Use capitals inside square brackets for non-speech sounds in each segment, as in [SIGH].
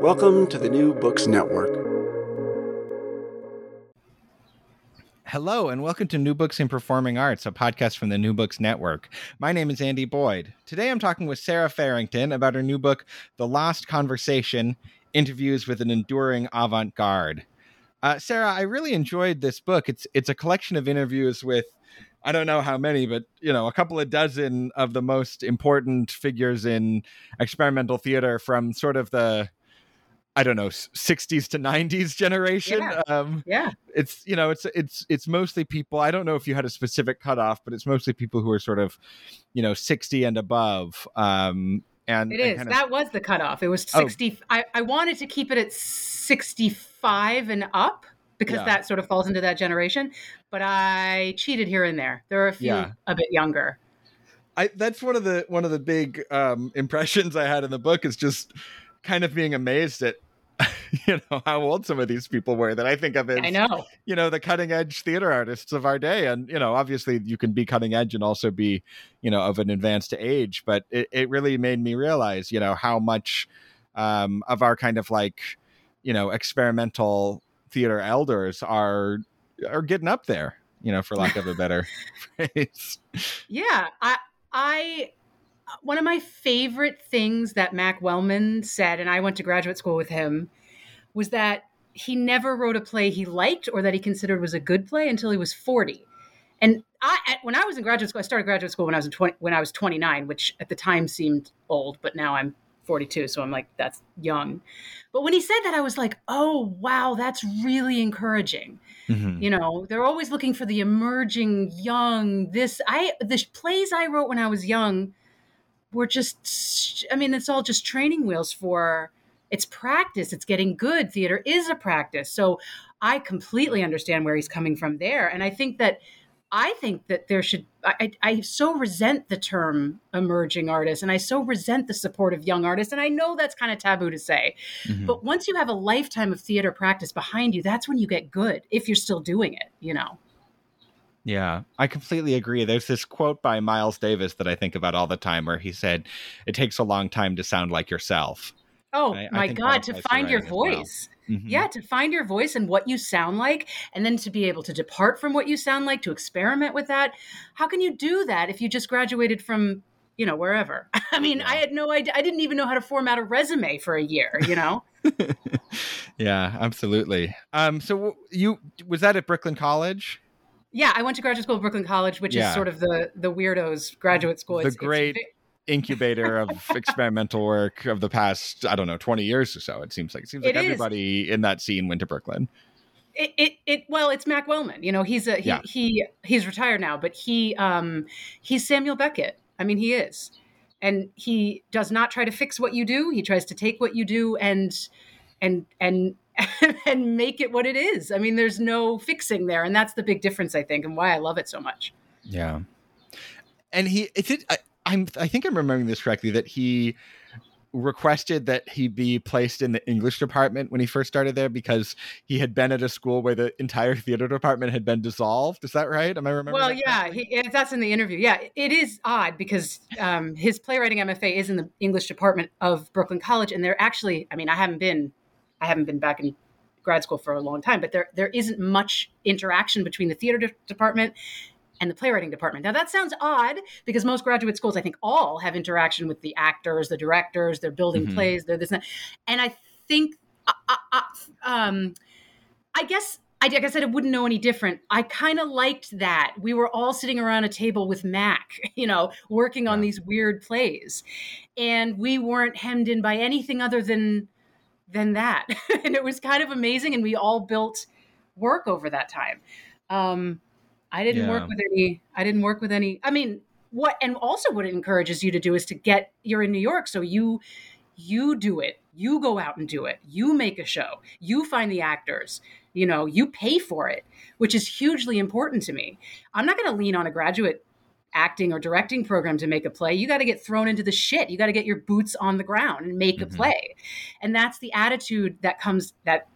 Welcome to the New Books Network. Hello, and welcome to New Books in Performing Arts, a podcast from the New Books Network. My name is Andy Boyd. Today I'm talking with Sarah Farrington about her new book, The Lost Conversation Interviews with an Enduring Avant Garde. Uh, Sarah, I really enjoyed this book. It's it's a collection of interviews with I don't know how many, but you know, a couple of dozen of the most important figures in experimental theater from sort of the I don't know, 60s to 90s generation. Yeah. Um, yeah. It's, you know, it's, it's, it's mostly people. I don't know if you had a specific cutoff, but it's mostly people who are sort of, you know, 60 and above. Um, and it is. kind of, that was the cutoff. It was 60. Oh. I, I wanted to keep it at 65 and up because yeah. that sort of falls into that generation. But I cheated here and there. There are a few yeah. a bit younger. I, that's one of the one of the big um, impressions I had in the book is just kind of being amazed at [LAUGHS] you know how old some of these people were that I think of as I know. you know the cutting edge theater artists of our day. And you know obviously you can be cutting edge and also be you know of an advanced age but it, it really made me realize you know how much um, of our kind of like you know experimental theater elders are are getting up there you know for lack of a better [LAUGHS] phrase. Yeah I I one of my favorite things that Mac Wellman said, and I went to graduate school with him, was that he never wrote a play he liked or that he considered was a good play until he was 40. And I, when I was in graduate school, I started graduate school when I was 20, when I was 29, which at the time seemed old, but now I'm 42, so I'm like, that's young. But when he said that, I was like, oh wow, that's really encouraging. Mm-hmm. You know, they're always looking for the emerging young. This I the plays I wrote when I was young we're just i mean it's all just training wheels for it's practice it's getting good theater is a practice so i completely understand where he's coming from there and i think that i think that there should i, I so resent the term emerging artist and i so resent the support of young artists and i know that's kind of taboo to say mm-hmm. but once you have a lifetime of theater practice behind you that's when you get good if you're still doing it you know yeah, I completely agree. There's this quote by Miles Davis that I think about all the time where he said, It takes a long time to sound like yourself. Oh I, my I God, to find your voice. Well. Mm-hmm. Yeah, to find your voice and what you sound like, and then to be able to depart from what you sound like, to experiment with that. How can you do that if you just graduated from, you know, wherever? [LAUGHS] I mean, yeah. I had no idea. I didn't even know how to format a resume for a year, you know? [LAUGHS] yeah, absolutely. Um, so you was that at Brooklyn College? Yeah, I went to graduate school at Brooklyn College, which yeah. is sort of the the weirdos graduate school. The it's, great it's, incubator of [LAUGHS] experimental work of the past, I don't know, 20 years or so. It seems like it seems like it everybody in that scene went to Brooklyn. It, it, it well it's Mac Wellman you know he's a he, yeah. he he's retired now but he um he's Samuel Beckett I mean he is and he does not try to fix what you do he tries to take what you do and and and [LAUGHS] and make it what it is. I mean, there's no fixing there, and that's the big difference, I think, and why I love it so much. Yeah, and he, it, I, I'm, I think I'm remembering this correctly that he requested that he be placed in the English department when he first started there because he had been at a school where the entire theater department had been dissolved. Is that right? Am I remembering? Well, yeah, he, that's in the interview. Yeah, it is odd because um, his playwriting MFA is in the English department of Brooklyn College, and they're actually, I mean, I haven't been I haven't been back in grad school for a long time, but there there isn't much interaction between the theater de- department and the playwriting department. Now, that sounds odd because most graduate schools, I think, all have interaction with the actors, the directors, they're building Mhm. plays, they're this and that. And I think, uh, uh, uh, um, I guess. I, like I said, I wouldn't know any different. I kind of liked that. We were all sitting around a table with Mac, [LAUGHS] you know, working on these weird plays. And we weren't hemmed in by anything other than than that. [LAUGHS] and it was kind of amazing. And we all built work over that time. Um, I didn't Yeah. work with any, I didn't work with any, I mean, what, and also what it encourages you to do is to get, you're in New York. So you, you do it, you go out and do it, you make a show, you find the actors, you know, you pay for it, which is hugely important to me. I'm not going to lean on a graduate acting or directing program to make a play. You got to get thrown into the shit. You got to get your boots on the ground and make Mhm. a play. And that's the attitude that comes that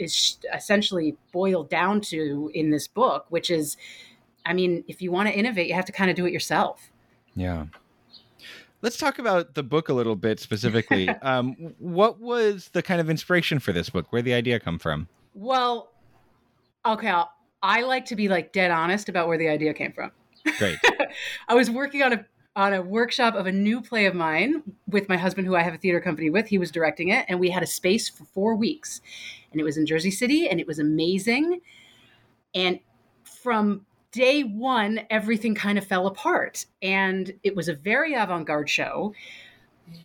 is essentially boiled down to in this book, which is I mean, if you want to innovate, you have to kind of do it yourself. Yeah. Let's talk about the book a little bit specifically. [LAUGHS] um, what was the kind of inspiration for this book? Where the idea come from? Well, okay, I'll, I like to be like dead honest about where the idea came from. Great. [LAUGHS] I was working on a on a workshop of a new play of mine with my husband, who I have a theater company with. He was directing it, and we had a space for four weeks, and it was in Jersey City, and it was amazing. And from day one, everything kind of fell apart, and it was a very avant garde show.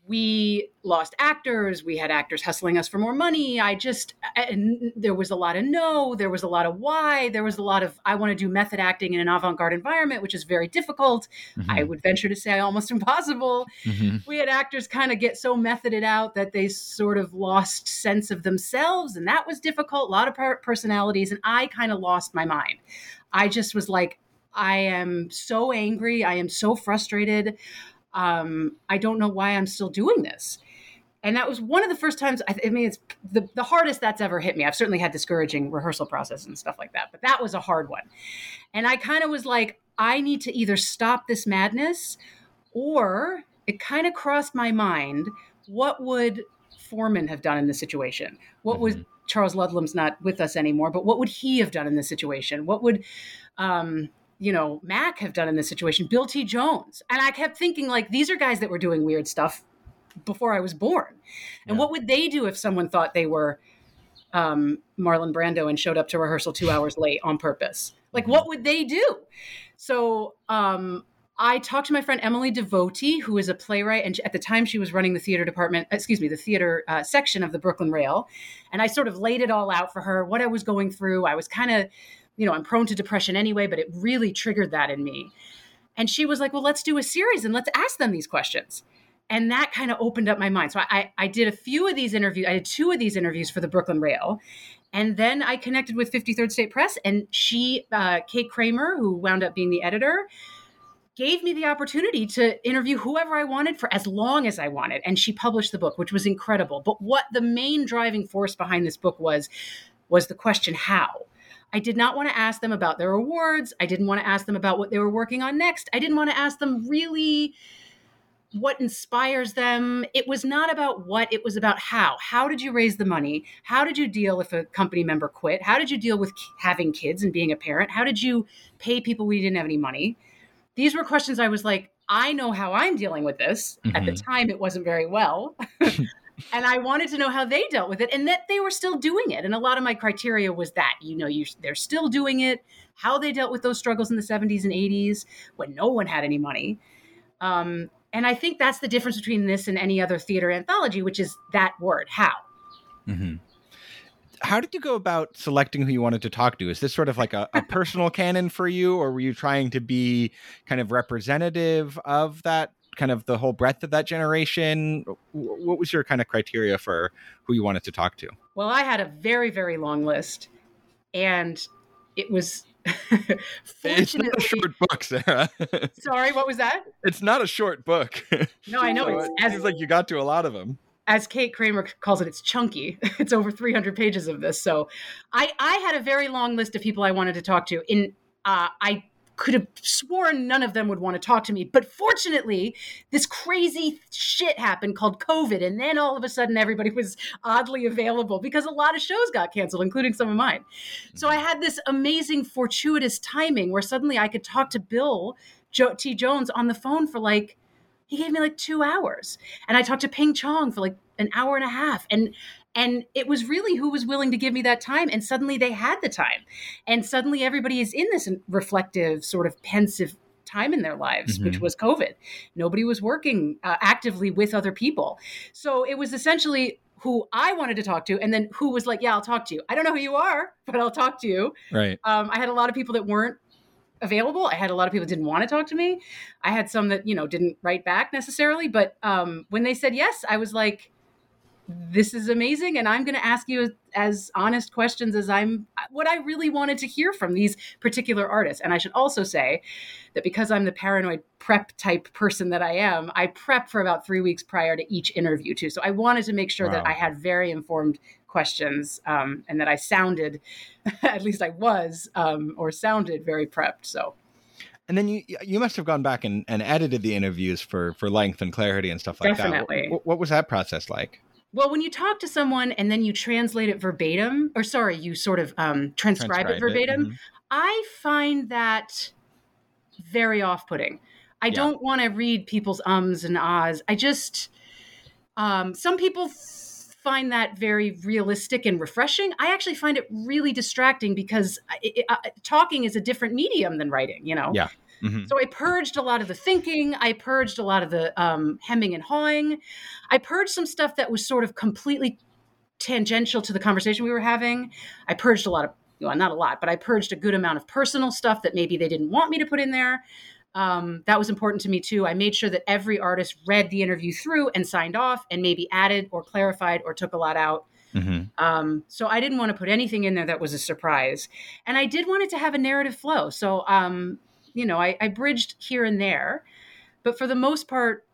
We lost actors. We had actors hustling us for more money. I just, and there was a lot of no, there was a lot of why, there was a lot of, I want to do method acting in an avant garde environment, which is very difficult. I would venture to say almost [LAUGHS] impossible. Mhm. We had actors kind of get so methoded out that they sort of lost sense of themselves, and that was difficult. A lot of personalities, and I kind of lost my mind. I just was like, I am so angry. I am so frustrated. Um, I don't know why I'm still doing this. And that was one of the first times. I, I mean, it's the, the hardest that's ever hit me. I've certainly had discouraging rehearsal process and stuff like that, but that was a hard one. And I kind of was like, I need to either stop this madness or it kind of crossed my mind what would Foreman have done in this situation? What would Charles Ludlam's not with us anymore, but what would he have done in this situation? What would, um, you know, Mac have done in this situation? Bill T. Jones. And I kept thinking, like, these are guys that were doing weird stuff before I was born. And Yeah. what would they do if someone thought they were um, Marlon Brando and showed up to rehearsal two hours late on purpose? Like, what would they do? So um, I talked to my friend Emily DeVoti, who is a playwright, and at the time she was running the theater department, excuse me, the theater uh, section of the Brooklyn Rail. And I sort of laid it all out for her, what I was going through. I was kind of, you know, I'm prone to depression anyway, but it really triggered that in me. And she was like, well, let's do a series and let's ask them these questions. And that kind of opened up my mind. So I, I did a few of these interviews. I did two of these interviews for the Brooklyn Rail. And then I connected with 53rd State Press, and she, uh, Kate Kramer, who wound up being the editor, gave me the opportunity to interview whoever I wanted for as long as I wanted. And she published the book, which was incredible. But what the main driving force behind this book was, was the question how. I did not want to ask them about their awards. I didn't want to ask them about what they were working on next. I didn't want to ask them really what inspires them. It was not about what, it was about how. How did you raise the money? How did you deal if a company member quit? How did you deal with having kids and being a parent? How did you pay people when you didn't have any money? These were questions I was like, I know how I'm dealing with this. At the Mhm. time, it wasn't very well. [LAUGHS] and I wanted to know how they dealt with it and that they were still doing it. And a lot of my criteria was that, you know, you, they're still doing it, how they dealt with those struggles in the 70s and 80s when no one had any money. Um, and I think that's the difference between this and any other theater anthology, which is that word, how. Mhm. How did you go about selecting who you wanted to talk to? Is this sort of like a, a [LAUGHS] personal canon for you, or were you trying to be kind of representative of that, kind of the whole breadth of that generation? What was your kind of criteria for who you wanted to talk to? Well, I had a very, very long list, and it was [LAUGHS] It's not a short book, Sarah. [LAUGHS] Sorry, what was that? it's not a short book. [LAUGHS] No, I know So it's as seems like you got to a lot of them. as Kate Kramer calls it, it's chunky. It's over 300 pages of this. So I, I had a very long list of people I wanted to talk to. In uh, I could have sworn none of them would want to talk to me. But fortunately, this crazy shit happened called COVID. And then all of a sudden, everybody was oddly available because a lot of shows got canceled, including some of mine. So I mm-hmm. had this amazing, fortuitous timing where suddenly I could talk to Bill jo- T. Jones on the phone for like, he gave me like two hours. And I talked to Ping Chong for like an hour and a half. And and it was really who was willing to give me that time and suddenly they had the time and suddenly everybody is in this reflective sort of pensive time in their lives Mhm. which was covid nobody was working uh, actively with other people so it was essentially who i wanted to talk to and then who was like yeah i'll talk to you i don't know who you are but i'll talk to you Right. um, I had a lot of people that weren't available. I had a lot of people that didn't want to talk to me. I had some that you know didn't write back necessarily. But um, when they said yes, I was like, "This is amazing," and I'm going to ask you as, honest questions as I'm what I really wanted to hear from these particular artists. And I should also say that because I'm the paranoid prep type person that I am, I prep for about three weeks prior to each interview too. So I wanted to make sure that I had very informed questions um, and that I sounded, [LAUGHS] at least I was, um, or sounded very prepped. So And then you you must have gone back and, and edited the interviews for for length and clarity and stuff like Definitely. that. What, what was that process like? Well, when you talk to someone and then you translate it verbatim, or sorry, you sort of um, transcribe, it Transcribe it, verbatim, mhm. I find that very off putting. I Yeah. don't want to read people's ums and ahs. I just, um, some people find that very realistic and refreshing. I actually find it really distracting because I, I, I- talking is a different medium than writing, you know? Yeah. Mhm. So I purged a lot of the thinking. I purged a lot of the um, hemming and hawing. I purged some stuff that was sort of completely tangential to the conversation we were having. I purged a lot of, well, not a lot, but I purged a good amount of personal stuff that maybe they didn't want me to put in there. Um, that was important to me too. I made sure that every artist read the interview through and signed off and maybe added or clarified or took a lot out. Mhm. Um, so I didn't want to put anything in there that was a surprise. And I did want it to have a narrative flow. So, um, you know, I, I bridged here and there, but for the most part,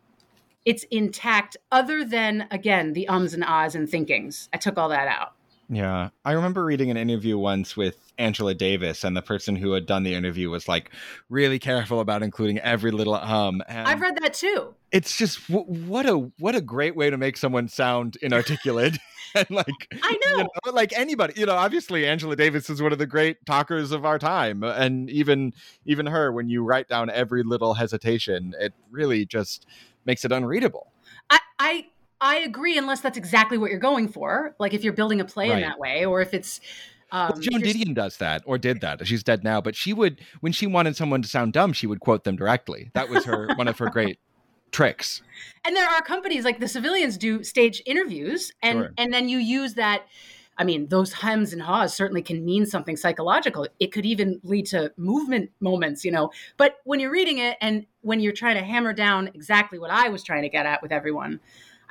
it's intact, other than, again, the ums and ahs and thinkings. I took all that out. Yeah. I remember reading an interview once with Angela Davis, and the person who had done the interview was like really careful about including every little um. And I've read that too. it's just w- what a what a great way to make someone sound inarticulate [LAUGHS] [LAUGHS] and like I know. you know, like anybody you know obviously angela davis is one of the great talkers of our time and even even her when you write down every little hesitation it really just makes it unreadable I, I I agree, unless that's exactly what you're going for. Like if you're building a play in that way, or if it's um, well, joan didion does that or did that she's dead now but she would when she wanted someone to sound dumb she would quote them directly that was her one of her [LAUGHS] great tricks and there are companies like the civilians do stage interviews and Sure. and then you use that i mean those hems and haws certainly can mean something psychological it could even lead to movement moments you know but when you're reading it and when you're trying to hammer down exactly what i was trying to get at with everyone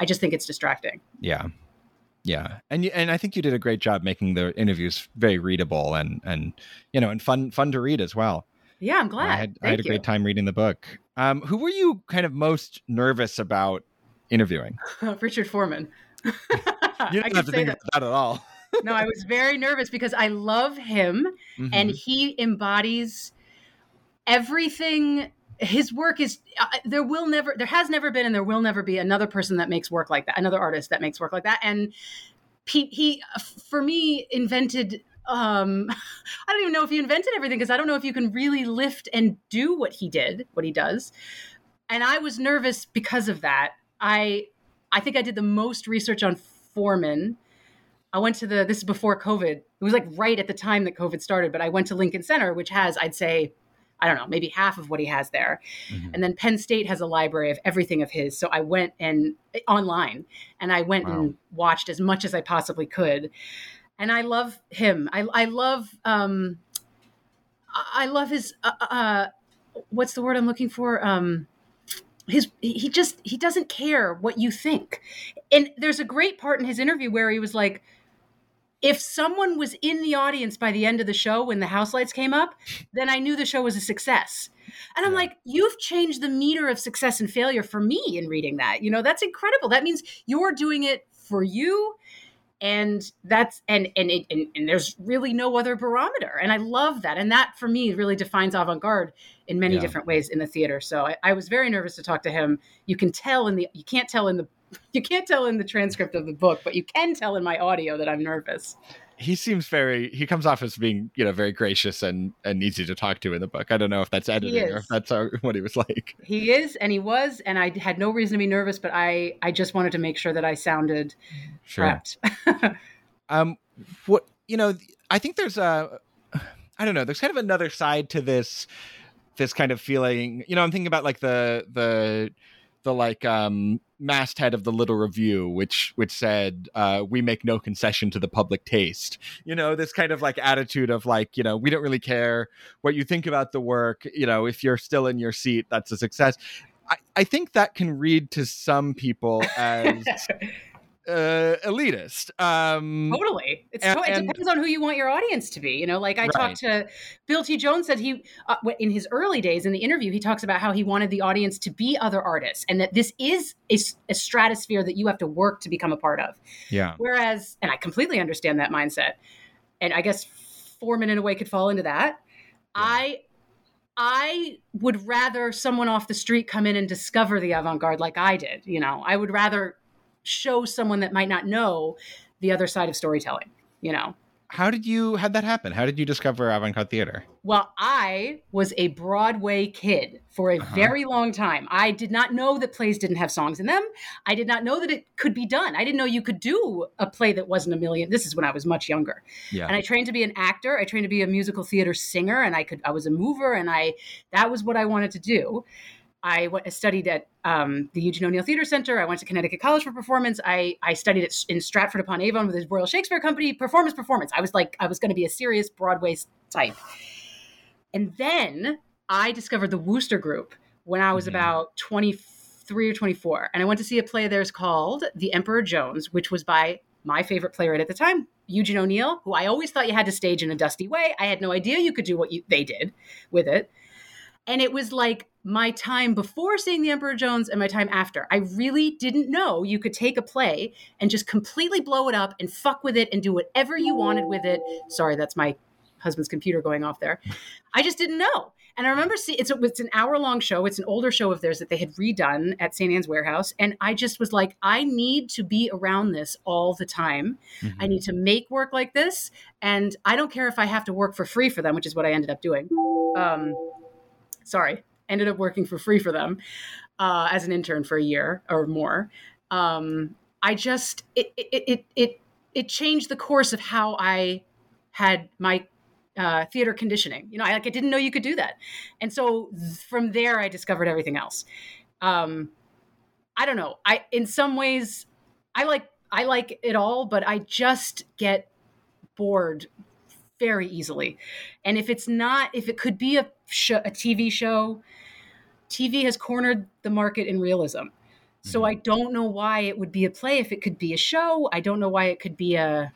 i just think it's distracting Yeah. Yeah. And you, and I think you did a great job making the interviews very readable and and you know and fun fun to read as well. yeah i'm glad I had I had a you. great time reading the book. Um who were you kind of most nervous about interviewing? [LAUGHS] richard foreman [LAUGHS] You [LAUGHS] didn't have to think that. about that at all. no i was very nervous because i love him and Mhm. he embodies everything his work is uh, there will never there has never been and there will never be another person that makes work like that another artist that makes work like that. And he, he for me invented um [LAUGHS] i don't even know if he invented everything because i don't know if you can really lift and do what he did what he does. And i was nervous because of that. I i think i did the most research on foreman. I went to the this is before COVID. It was like right at the time that COVID started, but I went to Lincoln Center, which has, I'd say, I don't know, maybe half of what he has there. Mhm. And then Penn State has a library of everything of his. So I went and online and I went and watched as much as I possibly could. And I love him. I, I love um I I love his uh, uh what's the word I'm looking for? Um his he just he doesn't care what you think. And there's a great part in his interview where he was like if someone was in the audience by the end of the show when the house lights came up, then I knew the show was a success. And I'm Yeah. like, you've changed the meter of success and failure for me in reading that. You know, that's incredible. That means you're doing it for you and that's and and, it, and and there's really no other barometer and i love that and that for me really defines avant-garde in many Yeah. different ways in the theater so I, I was very nervous to talk to him you can tell in the you can't tell in the you can't tell in the transcript of the book but you can tell in my audio that i'm nervous. He seems very he comes off as being you know very gracious and and easy to talk to in the book. I don't know if that's editing or if that's uh, what he was like. He is and he was and i had no reason to be nervous but i i just wanted to make sure that i sounded sure. prepped. [LAUGHS] Um what you know i think there's a i don't know there's kind of another side to this this kind of feeling. You know i'm thinking about like the the the like um masthead of the little review which which said uh we make no concession to the public taste. You know this kind of like attitude of like you know we don't really care what you think about the work. You know if you're still in your seat that's a success. I i think that can read to some people [LAUGHS] as uh elitist um Totally. It's And- to- it depends on who you want your audience to be. You know, like I Right. talked to Bill T. Jones said he uh, in his early days in the interview he talks about how he wanted the audience to be other artists and that this is a stratosphere that you have to work to become a part of. yeah Whereas, and I completely understand that mindset, and I guess Four a way could fall into that. I I would rather someone off the street come in and discover the avant-garde like I did. You know, I would rather show someone that might not know the other side of storytelling. You know, how did you how'd that happen how did you discover avant-garde theater well, I was a Broadway kid for a Uh-huh. very long time. I did not know that plays didn't have songs in them. I did not know that it could be done. I didn't know you could do a play that wasn't a million. This is when I was much younger. yeah And I trained to be an actor. I trained to be a musical theater singer, and I could. I was a mover, and I that was what I wanted to do. I went, studied at um, the Eugene O'Neill Theater Center. I went to Connecticut College for performance. I, I studied at, in Stratford upon Avon with the Royal Shakespeare Company. Performance, performance. I was like, I was going to be a serious Broadway type. And then I discovered the Wooster Group when I was Mhm. about 23 or 24. And I went to see a play of theirs called The Emperor Jones, which was by my favorite playwright at the time, Eugene O'Neill, who I always thought you had to stage in a dusty way. I had no idea you could do what you, they did with it. And it was like my time before seeing The Emperor Jones and my time after. I really didn't know you could take a play and just completely blow it up and fuck with it and do whatever you wanted with it. Sorry, that's my husband's computer going off there. I just didn't know. And I remember see it's a, it's an hour long show. It's an older show of theirs that they had redone at St. Ann's Warehouse. And I just was like, I need to be around this all the time. I need to make work like this. And I don't care if I have to work for free for them, which is what I ended up doing. Um, sorry, ended up working for free for them uh, as an intern for a year or more. Um, I just it it it it it changed the course of how I had my uh, theater conditioning. You know, I like I didn't know you could do that, and so from there I discovered everything else. Um, I don't know. I in some ways I like I like it all, but I just get bored very easily. And if it's not, if it could be a show, a TV show, TV has cornered the market in realism. So mm-hmm. I don't know why it would be a play if it could be a show. I don't know why it could be a.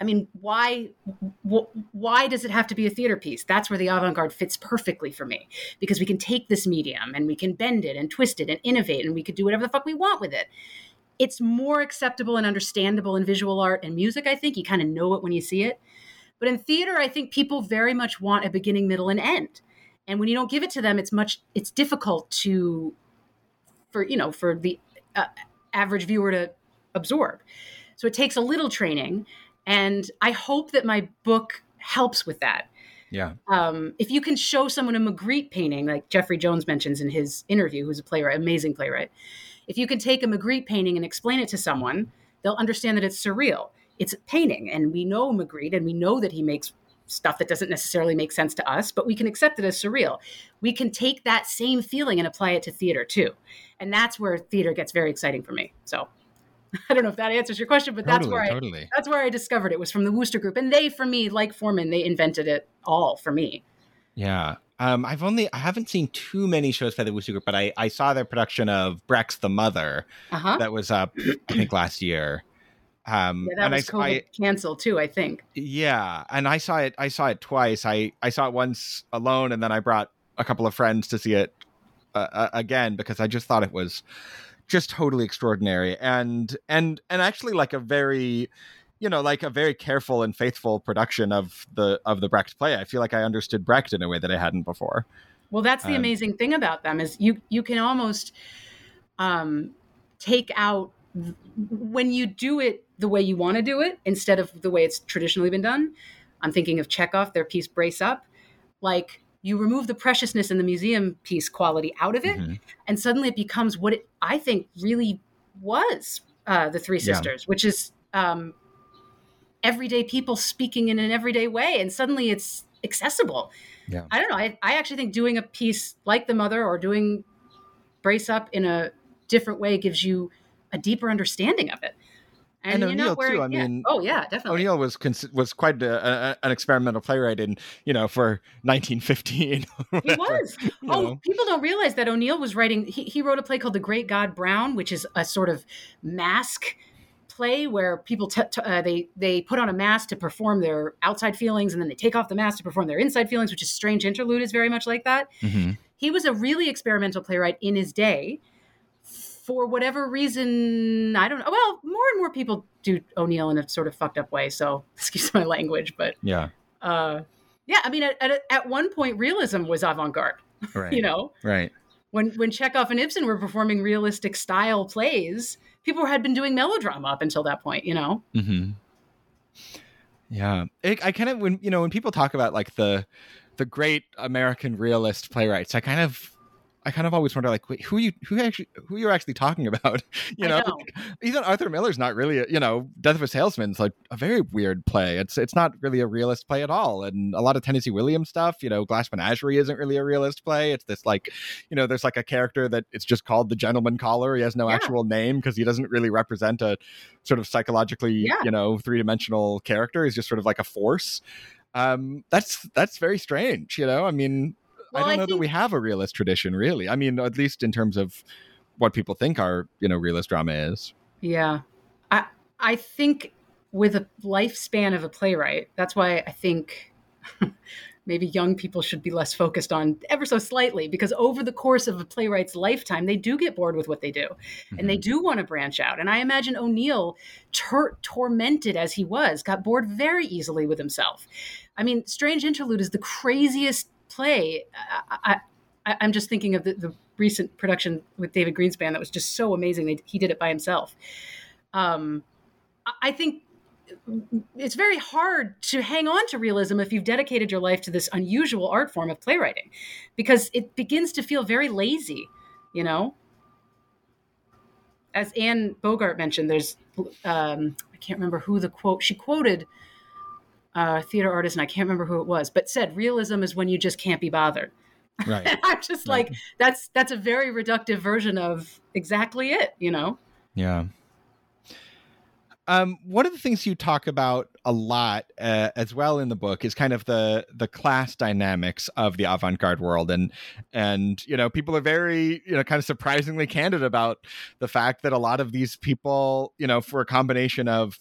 I mean, why wh- why does it have to be a theater piece? That's where the avant-garde fits perfectly for me because we can take this medium and we can bend it and twist it and innovate and we could do whatever the fuck we want with it. It's more acceptable and understandable in visual art and music. I think you kind of know it when you see it. But in theater, I think people very much want a beginning, middle, and end. And when you don't give it to them, it's much it's difficult to for you know for the uh, average viewer to absorb. So it takes a little training, and I hope that my book helps with that. yeah Um, if you can show someone a Magritte painting, like Jeffrey Jones mentions in his interview, who's a playwright, amazing playwright, if you can take a Magritte painting and explain it to someone, they'll understand that it's surreal. It's a painting, and we know Magritte, and we know that he makes stuff that doesn't necessarily make sense to us, but we can accept it as surreal. We can take that same feeling and apply it to theater too. And that's where theater gets very exciting for me. So [LAUGHS] I don't know if that answers your question, but that's totally where I that's where I discovered it was from the Wooster Group, and they, for me, like Foreman, they invented it all for me. Yeah. Um, I've only I haven't seen too many shows by the Wooster Group, but I, I saw their production of Brecht's the Mother Uh huh. that was up I think last year. Um, Yeah, that and was I, COVID I canceled too. I think. yeah, and I saw it I saw it twice. I I saw it once alone, and then I brought a couple of friends to see it uh, uh, again because I just thought it was just totally extraordinary and and and actually like a very you know like a very careful and faithful production of the of the brecht play i feel like i understood brecht in a way that i hadn't before well that's the Um, amazing thing about them is you you can almost um take out when you do it the way you want to do it instead of the way it's traditionally been done i'm thinking of chekhov their piece brace up like you remove the preciousness and the museum piece quality out of it Mhm. and suddenly it becomes what it i think really was uh, the three Yeah. sisters which is um, everyday people speaking in an everyday way and suddenly it's accessible Yeah. i don't know I, I actually think doing a piece like the mother or doing brace up in a different way gives you a deeper understanding of it And you're O'Neill, too, I yeah. mean, oh yeah definitely O'Neill was cons- was quite a, a, an experimental playwright in you know for 1915. [LAUGHS] He was. you oh, know. people don't realize that O'Neill was writing. He, he wrote a play called The Great God Brown, which is a sort of mask play where people t- t- uh, they they put on a mask to perform their outside feelings, and then they take off the mask to perform their inside feelings. Which is Strange Interlude is very much like that. Mhm. He was a really experimental playwright in his day. For whatever reason, I don't know. Well, more and more people do O'Neill in a sort of fucked up way. So [LAUGHS] excuse my language, but Yeah. uh, yeah, I mean, at, at, at one point, realism was avant-garde. [LAUGHS] Right. You know, Right. when when Chekhov and Ibsen were performing realistic style plays, people had been doing melodrama up until that point. You know, hmm Yeah, it, I kind of when you know when people talk about like the the great American realist playwrights, I kind of I kind of always wonder like wait, who you who actually who you're actually talking about? [LAUGHS] You know, know. [LAUGHS] even Arthur Miller's not really a, you know Death of a Salesman's like a very weird play. It's it's not really a realist play at all, and a lot of Tennessee Williams stuff. You know, Glass Menagerie isn't really a realist play. It's this like you know there's like a character that it's just called the Gentleman Caller. He has no Yeah. actual name because he doesn't really represent a sort of psychologically Yeah. you know three dimensional character. He's just sort of like a force. Um, that's that's very strange. You know, I mean, Well, I don't I know that we have a realist tradition, really. I mean, at least in terms of what people think our you know realist drama is. yeah, I I think with a lifespan of a playwright, that's why I think. [LAUGHS] Maybe young people should be less focused on ever so slightly because over the course of a playwright's lifetime, they do get bored with what they do. and they mm-hmm. do want to branch out. And I imagine O'Neill, tor- tormented as he was, got bored very easily with himself. I mean, Strange Interlude is the craziest play. I, I, I'm just thinking of the, the recent production with David Greenspan that was just so amazing. They, he did it by himself. Um, I- I think it's very hard to hang on to realism if you've dedicated your life to this unusual art form of playwriting because it begins to feel very lazy, you know? as Anne Bogart mentioned, there's um, I can't remember who the quote she quoted uh, theater artist, and I can't remember who it was, but said realism is when you just can't be bothered. Right. And [LAUGHS] I'm just Right. like that's that's a very reductive version of exactly it, you know. Yeah. Um, one of the things you talk about a lot uh, as well in the book is kind of the the class dynamics of the avant-garde world, and and you know people are very you know kind of surprisingly candid about the fact that a lot of these people you know for a combination of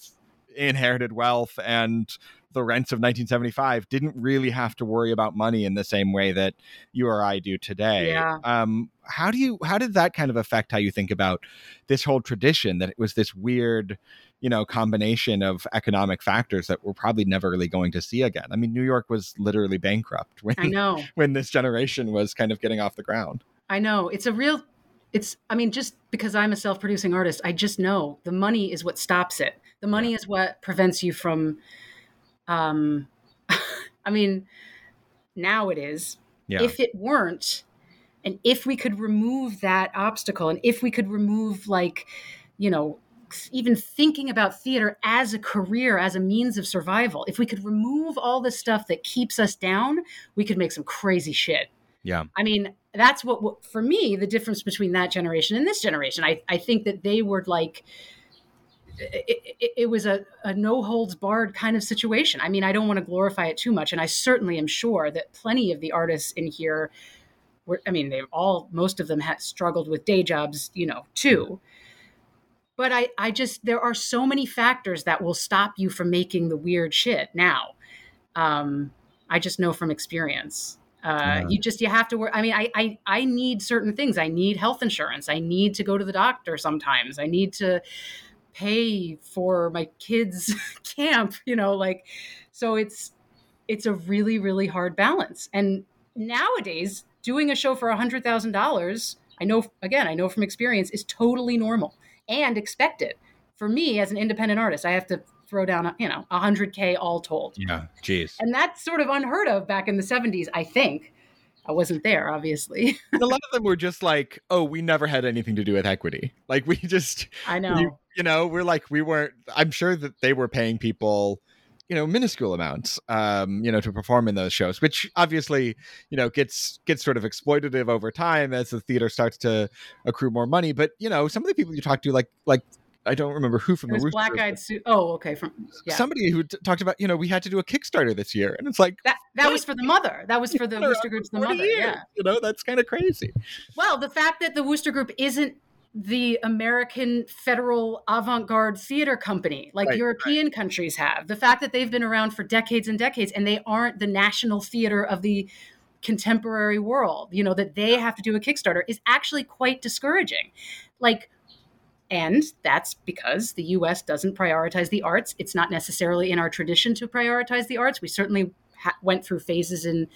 inherited wealth and the rents of 1975 didn't really have to worry about money in the same way that you or I do today. Yeah. Um, how do you how did that kind of affect how you think about this whole tradition that it was this weird, you know, combination of economic factors that we're probably never really going to see again. I mean, New York was literally bankrupt when I know. [LAUGHS] when this generation was kind of getting off the ground. I know. It's a real it's I mean just because I'm a self-producing artist, I just know the money is what stops it. The money is what prevents you from um [LAUGHS] I mean now it is. Yeah. If it weren't and if we could remove that obstacle and if we could remove like you know even thinking about theater as a career as a means of survival if we could remove all the stuff that keeps us down we could make some crazy shit yeah. I mean, that's what, what for me the difference between that generation and this generation. I, I think that they were like it, it, it was a, a no holds barred kind of situation. I mean, I don't want to glorify it too much, and I certainly am sure that plenty of the artists in here were. I mean, they've all most of them had struggled with day jobs, you know, too. But I, I just there are so many factors that will stop you from making the weird shit now. Um, I just know from experience. Uh, Yeah. You just you have to work. I mean, I, I I need certain things. I need health insurance. I need to go to the doctor sometimes. I need to pay for my kids' [LAUGHS] camp. You know, like so it's it's a really really hard balance. And nowadays, doing a show for a hundred thousand dollars, I know again, I know from experience, is totally normal and expected. For me, as an independent artist, I have to throw down, you know, a hundred k all told. Yeah. Jeez. And that's sort of unheard of back in the 70s, I think. I wasn't there, obviously. [LAUGHS] A lot of them were just like, oh, we never had anything to do with equity. Like we [LAUGHS] just I know. you, you know, we're like we weren't I'm sure that they were paying people you know minuscule amounts um you know to perform in those shows which obviously you know gets gets sort of exploitative over time as the theater starts to accrue more money but you know some of the people you talk to like like I don't remember who from it the Black Eyed suit. Oh, okay. From yeah. somebody who t- talked about you know we had to do a Kickstarter this year and it's like that that was for the mother. That was [LAUGHS] for the Wooster Group's the mother. years, Yeah. you know that's kind of crazy Well, the fact that the Wooster Group isn't the American federal avant garde theater company like Right, European countries have, the fact that they've been around for decades and decades and they aren't the national theater of the contemporary world, you know, that they have to do a Kickstarter is actually quite discouraging. Like, and that's because the US doesn't prioritize the arts. It's not necessarily in our tradition to prioritize the arts. We certainly ha- went through phases in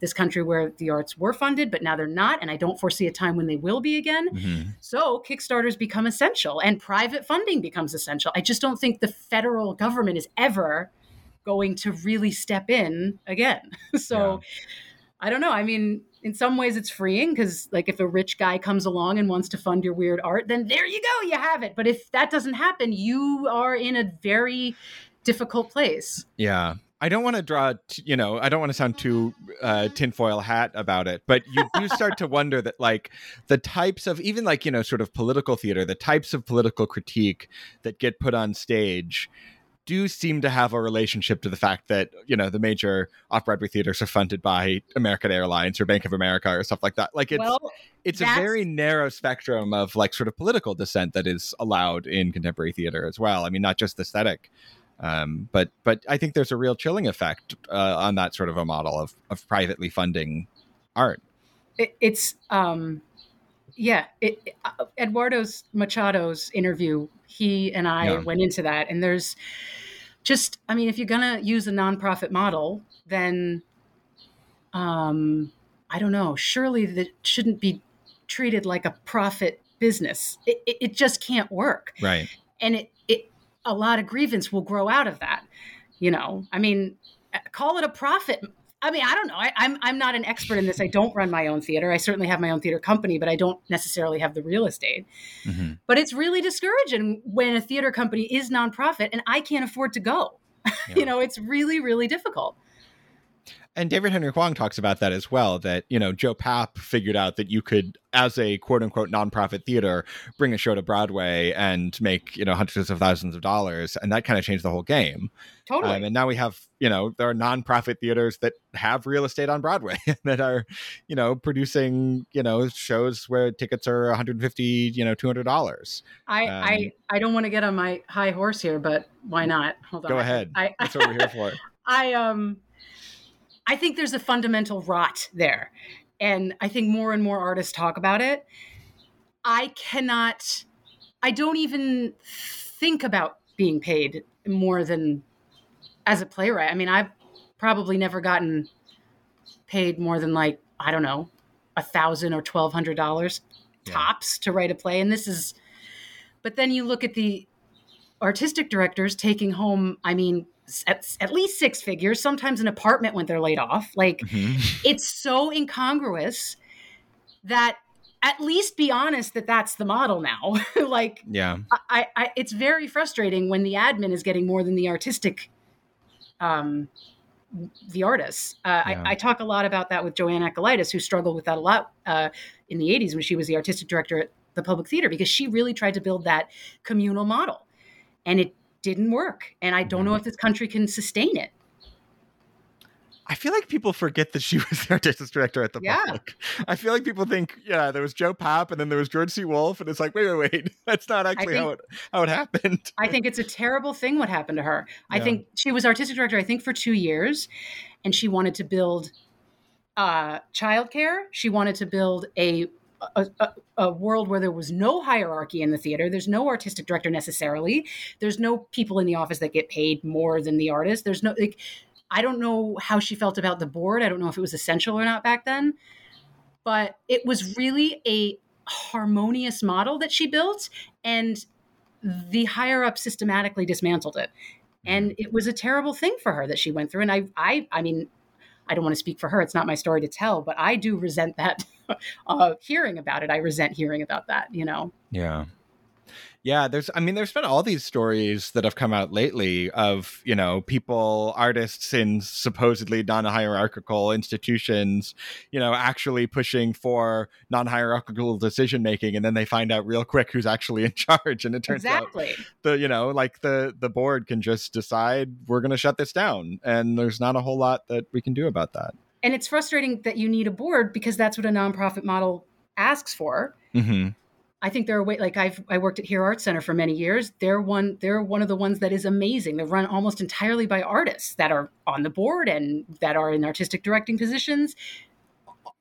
this country where the arts were funded, but now they're not. And I don't foresee a time when they will be again. Mm-hmm. So Kickstarters become essential and private funding becomes essential. I just don't think the federal government is ever going to really step in again. [LAUGHS] so I don't know. I mean, in some ways it's freeing because like if a rich guy comes along and wants to fund your weird art, then there you go, you have it. But if that doesn't happen, you are in a very difficult place. Yeah. I don't want to draw, you know, I don't want to sound too uh, tinfoil hat about it, but you do start to wonder that, like, the types of, even like, you know, sort of political theater, the types of political critique that get put on stage do seem to have a relationship to the fact that, you know, the major off Broadway theaters are funded by American Airlines or Bank of America or stuff like that. Like, it's, well, it's a very narrow spectrum of like sort of political dissent that is allowed in contemporary theater as well. I mean, not just aesthetic, um, but but I think there's a real chilling effect uh, on that sort of a model of of privately funding art. it, it's um yeah it, it- uh, eduardo's machado's interview he and i Yeah. went into that and there's just i mean if you're gonna use a nonprofit model then um i don't know surely that shouldn't be treated like a profit business it, it, it just can't work Right. and it, it a lot of grievance will grow out of that you know i mean uh, call it a profit i mean i don't know. I, i'm i'm not an expert in this. I don't run my own theater. I certainly have my own theater company but i don't necessarily have the real estate. Mhm. but it's really discouraging when a theater company is nonprofit and i can't afford to go. [LAUGHS] Yeah. you know it's really really difficult And David Henry Hwang talks about that as well. That you know Joe Papp figured out that you could, as a quote unquote nonprofit theater, bring a show to Broadway and make you know hundreds of thousands of dollars, and that kind of changed the whole game. totally Um, and now we have, you know, there are nonprofit theaters that have real estate on Broadway [LAUGHS] that are, you know, producing, you know, shows where tickets are 150, you know, 200 dollars. I, Um, I i don't want to get on my high horse here but why not hold on Go ahead. I, That's what we're here for. [LAUGHS] I um I think there's a fundamental rot there. And I think more and more artists talk about it. I cannot I don't even think about being paid more than as a playwright. I mean, I've probably never gotten paid more than like, I don't know, a thousand or twelve hundred dollars Yeah. tops to write a play. And this is but then you look at the artistic directors taking home, I mean, at, at least six figures, sometimes an apartment when they're laid off. Like Mhm. [LAUGHS] it's so incongruous that at least be honest that that's the model now. [LAUGHS] like Yeah. I, I, it's very frustrating when the admin is getting more than the artistic, um, the artists. Uh, Yeah. I, I talk a lot about that with JoAnne Akalaitis, who struggled with that a lot uh, in the '80s when she was the artistic director at the Public Theater, because she really tried to build that communal model, and it didn't work. And I don't know if this country can sustain it. I feel like people forget that she [LAUGHS] was the artistic director at the Yeah. public. I feel like people think, yeah, there was Joe Papp and then there was George C. Wolfe, and it's like, wait, wait, wait, [LAUGHS] that's not actually how it how it happened. [LAUGHS] I think it's a terrible thing what happened to her. I think she was artistic director, I think, for two years, and she wanted to build uh, childcare. She wanted to build a a, a, a, world where there was no hierarchy in the theater. There's no artistic director necessarily. There's no people in the office that get paid more than the artist. There's no like. I don't know how she felt about the board. I don't know if it was essential or not back then, but it was really a harmonious model that she built, and the higher up systematically dismantled it. And mm-hmm. it was a terrible thing for her that she went through. And I, I, I mean, I don't want to speak for her. It's not my story to tell, but I do resent that [LAUGHS] uh, hearing about it. I resent hearing about that, you know? Yeah. Yeah, there's I mean there's been all these stories that have come out lately of, you know, people artists in supposedly non-hierarchical institutions, you know, actually pushing for non-hierarchical decision making and then they find out real quick who's actually in [LAUGHS] charge and it turns exactly. out the you know, like the the board can just decide we're going to shut this down and there's not a whole lot that we can do about that. And it's frustrating that you need a board because that's what a nonprofit model asks for. hmm I think there are way like I've I worked at Here Art Center for many years. They're one they're one of the ones that is amazing. They're run almost entirely by artists that are on the board and that are in artistic directing positions.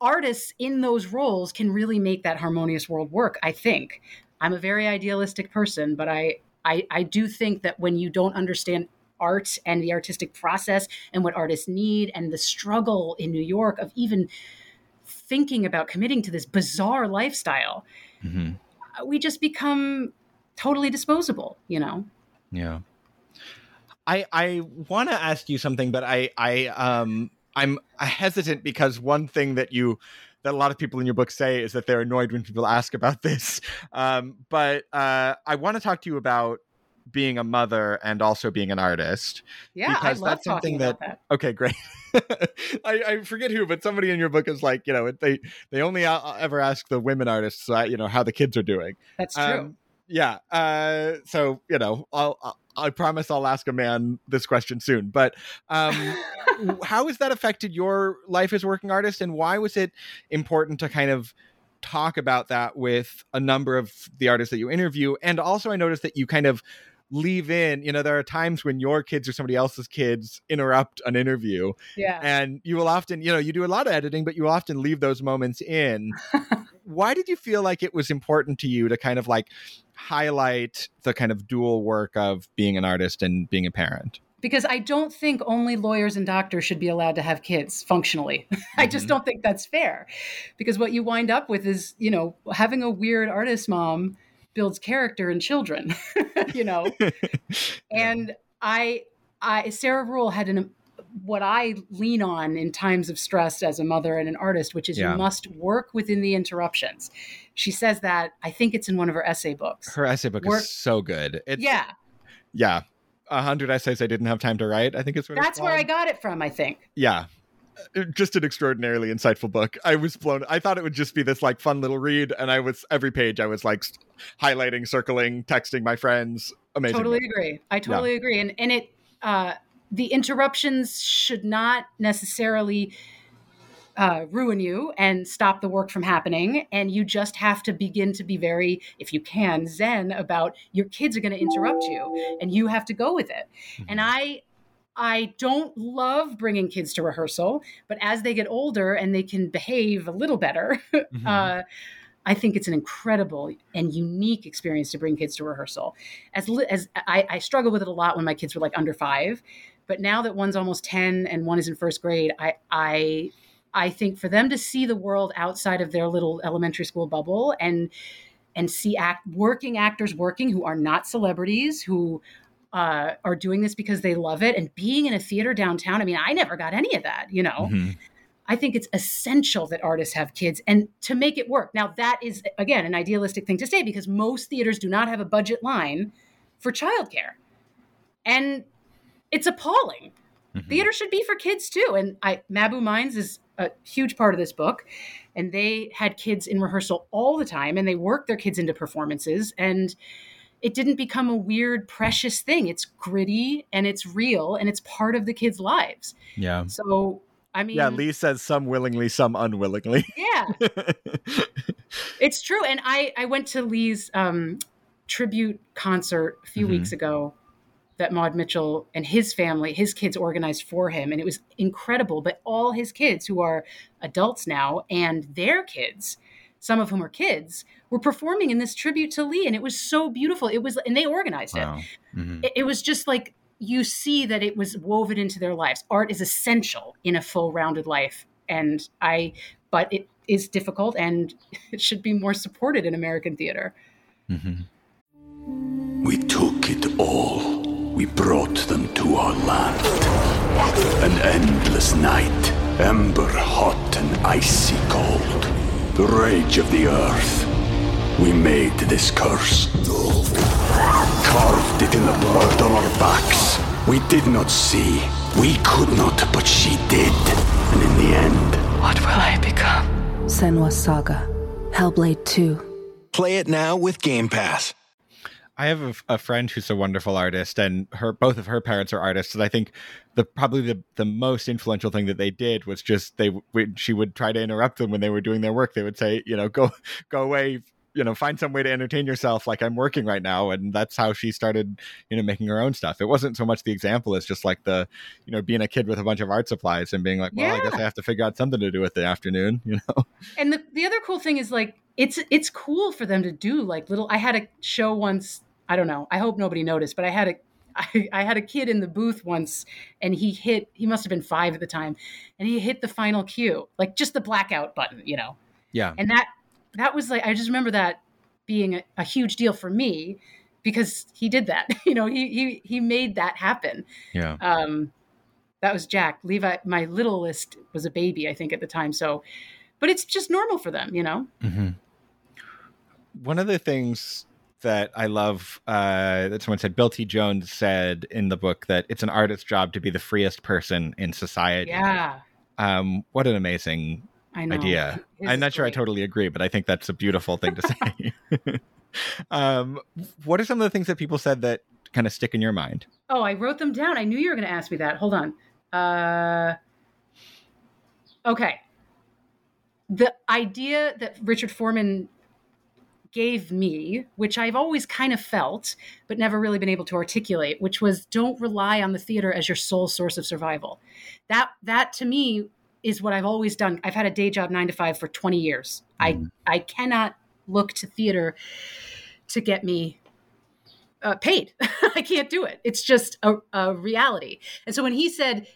Artists in those roles can really make that harmonious world work, I think. I'm a very idealistic person, but I I, I do think that when you don't understand art and the artistic process and what artists need and the struggle in New York of even thinking about committing to this bizarre lifestyle, mm-hmm we just become totally disposable, you know? Yeah. I I want to ask you something, but I I um I'm hesitant because one thing that you that a lot of people in your book say is that they're annoyed when people ask about this. [LAUGHS] Um, but uh, I want to talk to you about being a mother and also being an artist. Yeah, because I love that's something that, that, Okay, great. [LAUGHS] I, I, forget who, but somebody in your book is like, you know, they they only ever ask the women artists, uh, you know, how the kids are doing. That's true. Um, yeah. Uh, so you know, I'll, I'll I promise I'll ask a man this question soon. But um, [LAUGHS] how has that affected your life as a working artist, and why was it important to kind of talk about that with a number of the artists that you interview? And also, I noticed that you kind of leave in you know there are times when your kids or somebody else's kids interrupt an interview yeah and you will often you know you do a lot of editing but you often leave those moments in [LAUGHS] why did you feel like it was important to you to kind of like highlight the kind of dual work of being an artist and being a parent because I don't think only lawyers and doctors should be allowed to have kids functionally. Mm-hmm. [LAUGHS] I just mm-hmm. don't think that's fair. Because what you wind up with is, you know, having a weird artist mom builds character in children, [LAUGHS] you know. [LAUGHS] and I, I Sarah Ruhl had an what I lean on in times of stress as a mother and an artist, which is yeah. you must work within the interruptions. She says that I think it's in one of her essay books. Her essay book work, is so good. It's, yeah, yeah, a hundred essays I didn't have time to write. I think it's that's where I got it from. I think. Yeah, just an extraordinarily insightful book. I was blown. I thought it would just be this like fun little read, and I was every page I was like highlighting, circling, texting my friends. Amazing. Totally book. agree. I totally yeah. agree. And and it uh, the interruptions should not necessarily uh, ruin you and stop the work from happening. And you just have to begin to be very, if you can, zen about your kids are going to interrupt you, and you have to go with it. Mm-hmm. And I I don't love bringing kids to rehearsal, but as they get older and they can behave a little better, [LAUGHS] mm-hmm. uh, I think it's an incredible and unique experience to bring kids to rehearsal. As as I, I struggle with it a lot when my kids were like under five, but now that one's almost ten and one is in first grade, I I I think for them to see the world outside of their little elementary school bubble and and see act working actors working who are not celebrities who uh, are doing this because they love it and being in a theater downtown. I mean, I never got any of that, you know. Mm-hmm. I think it's essential that artists have kids and to make it work. Now, that is, again, an idealistic thing to say because most theaters do not have a budget line for childcare. And it's appalling. Mm-hmm. Theater should be for kids too. And I, Mabou Mines is a huge part of this book. And they had kids in rehearsal all the time and they worked their kids into performances. And it didn't become a weird, precious thing. It's gritty and it's real and it's part of the kids' lives. Yeah. So, I mean, yeah, Lee says some willingly, some unwillingly. Yeah. [LAUGHS] it's true. And I, I went to Lee's um, tribute concert a few mm-hmm. weeks ago that Maude Mitchell and his family, his kids organized for him. And it was incredible. But all his kids, who are adults now, and their kids, some of whom are kids, were performing in this tribute to Lee. And it was so beautiful. It was, and they organized Wow. it. Mhm. it. It was just like you see that it was woven into their lives. Art is essential in a full rounded life. And I, but it is difficult and [LAUGHS] it should be more supported in American theater. Mm-hmm. We took it all. We brought them to our land. An endless night, ember hot and icy cold. The rage of the earth. We made this curse. Carved it in the blood on our backs. We did not see. We could not, but she did. And in the end, What will I become? Senua's Saga. Hellblade 2. Play it now with Game Pass. I have a, a friend who's a wonderful artist, and her both of her parents are artists. And I think the probably the, the most influential thing that they did was just they would she would try to interrupt them when they were doing their work. They would say, you know, go go away, you know, find some way to entertain yourself. Like I'm working right now, and that's how she started, you know, making her own stuff. It wasn't so much the example as just like the, you know, being a kid with a bunch of art supplies and being like, well, I guess I have to figure out something to do with the afternoon, [LAUGHS] you know. and the, the other cool thing is like it's it's cool for them to do like little i had a show once i don't know i hope nobody noticed but i had a [LAUGHS] I, I had a kid in the booth once and he hit he must have been five at the time and he hit the final cue like just the blackout button you know Yeah. and that that was like i just remember that being a, a huge deal for me because he did that [LAUGHS] you know he he he made that happen Yeah. um, that was Jack. Levi, my littlest was a baby, I think, at the time. So, but it's just normal for them, you know? hmm One of the things that I love uh, that someone said, Bill T. Jones said in the book that it's an artist's job to be the freest person in society. Yeah, Um, what an amazing. Idea. His I'm not sure I totally agree, but I think that's a beautiful thing to [LAUGHS] say. [LAUGHS] um, what are some of the things that people said that kind of stick in your mind? Oh, I wrote them down. I knew you were going to ask me that. Hold on. Uh, okay. The idea that Richard Foreman gave me, which I've always kind of felt, but never really been able to articulate, which was don't rely on the theater as your sole source of survival. That that to me is what I've always done. I've had a day job nine to five for 20 years. I I cannot look to theater to get me uh, paid. [LAUGHS] I can't do it. It's just a, a reality. And so when he said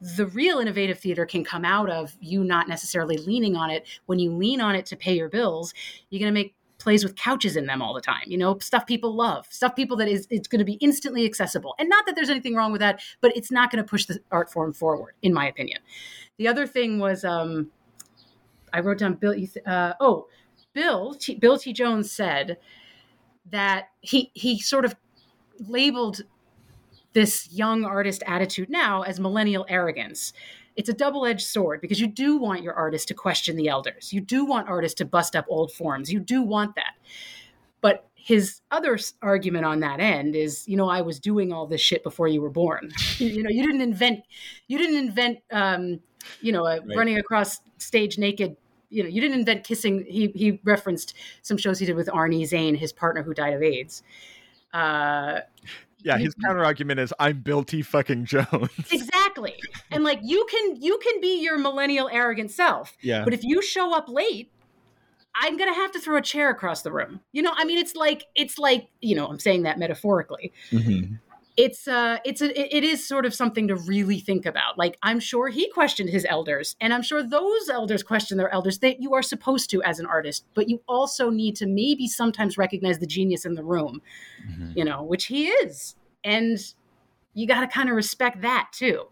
the real innovative theater can come out of you not necessarily leaning on it, when you lean on it to pay your bills, you're going to make plays with couches in them all the time. You know, stuff people love, stuff people that is it's going to be instantly accessible. And not that there's anything wrong with that, but it's not going to push the art form forward, in my opinion. The other thing was um, I wrote down Bill. Uh, oh, Bill T, Bill T. Jones said that he he sort of labeled this young artist attitude now as millennial arrogance. It's a double-edged sword because you do want your artists to question the elders. You do want artists to bust up old forms. You do want that. But his other argument on that end is, you know, I was doing all this shit before you were born. [LAUGHS] you know, you didn't invent, you didn't invent, um, you know, uh, Right. running across stage naked. You know, you didn't invent kissing. He he referenced some shows he did with Arnie Zane, his partner who died of AIDS. Uh, Yeah, his counter argument is I'm Bill T. fucking Jones. [LAUGHS] exactly, and like you can you can be your millennial arrogant self, yeah. but if you show up late, I'm gonna have to throw a chair across the room. You know, I mean, it's like it's like you know, I'm saying that metaphorically. Mhm. It's uh, it's a, it- is sort of something to really think about. Like I'm sure he questioned his elders, and I'm sure those elders question their elders. That you are supposed to as an artist, but you also need to maybe sometimes recognize the genius in the room. Mhm. You know, which he is, and you got to kind of respect that too.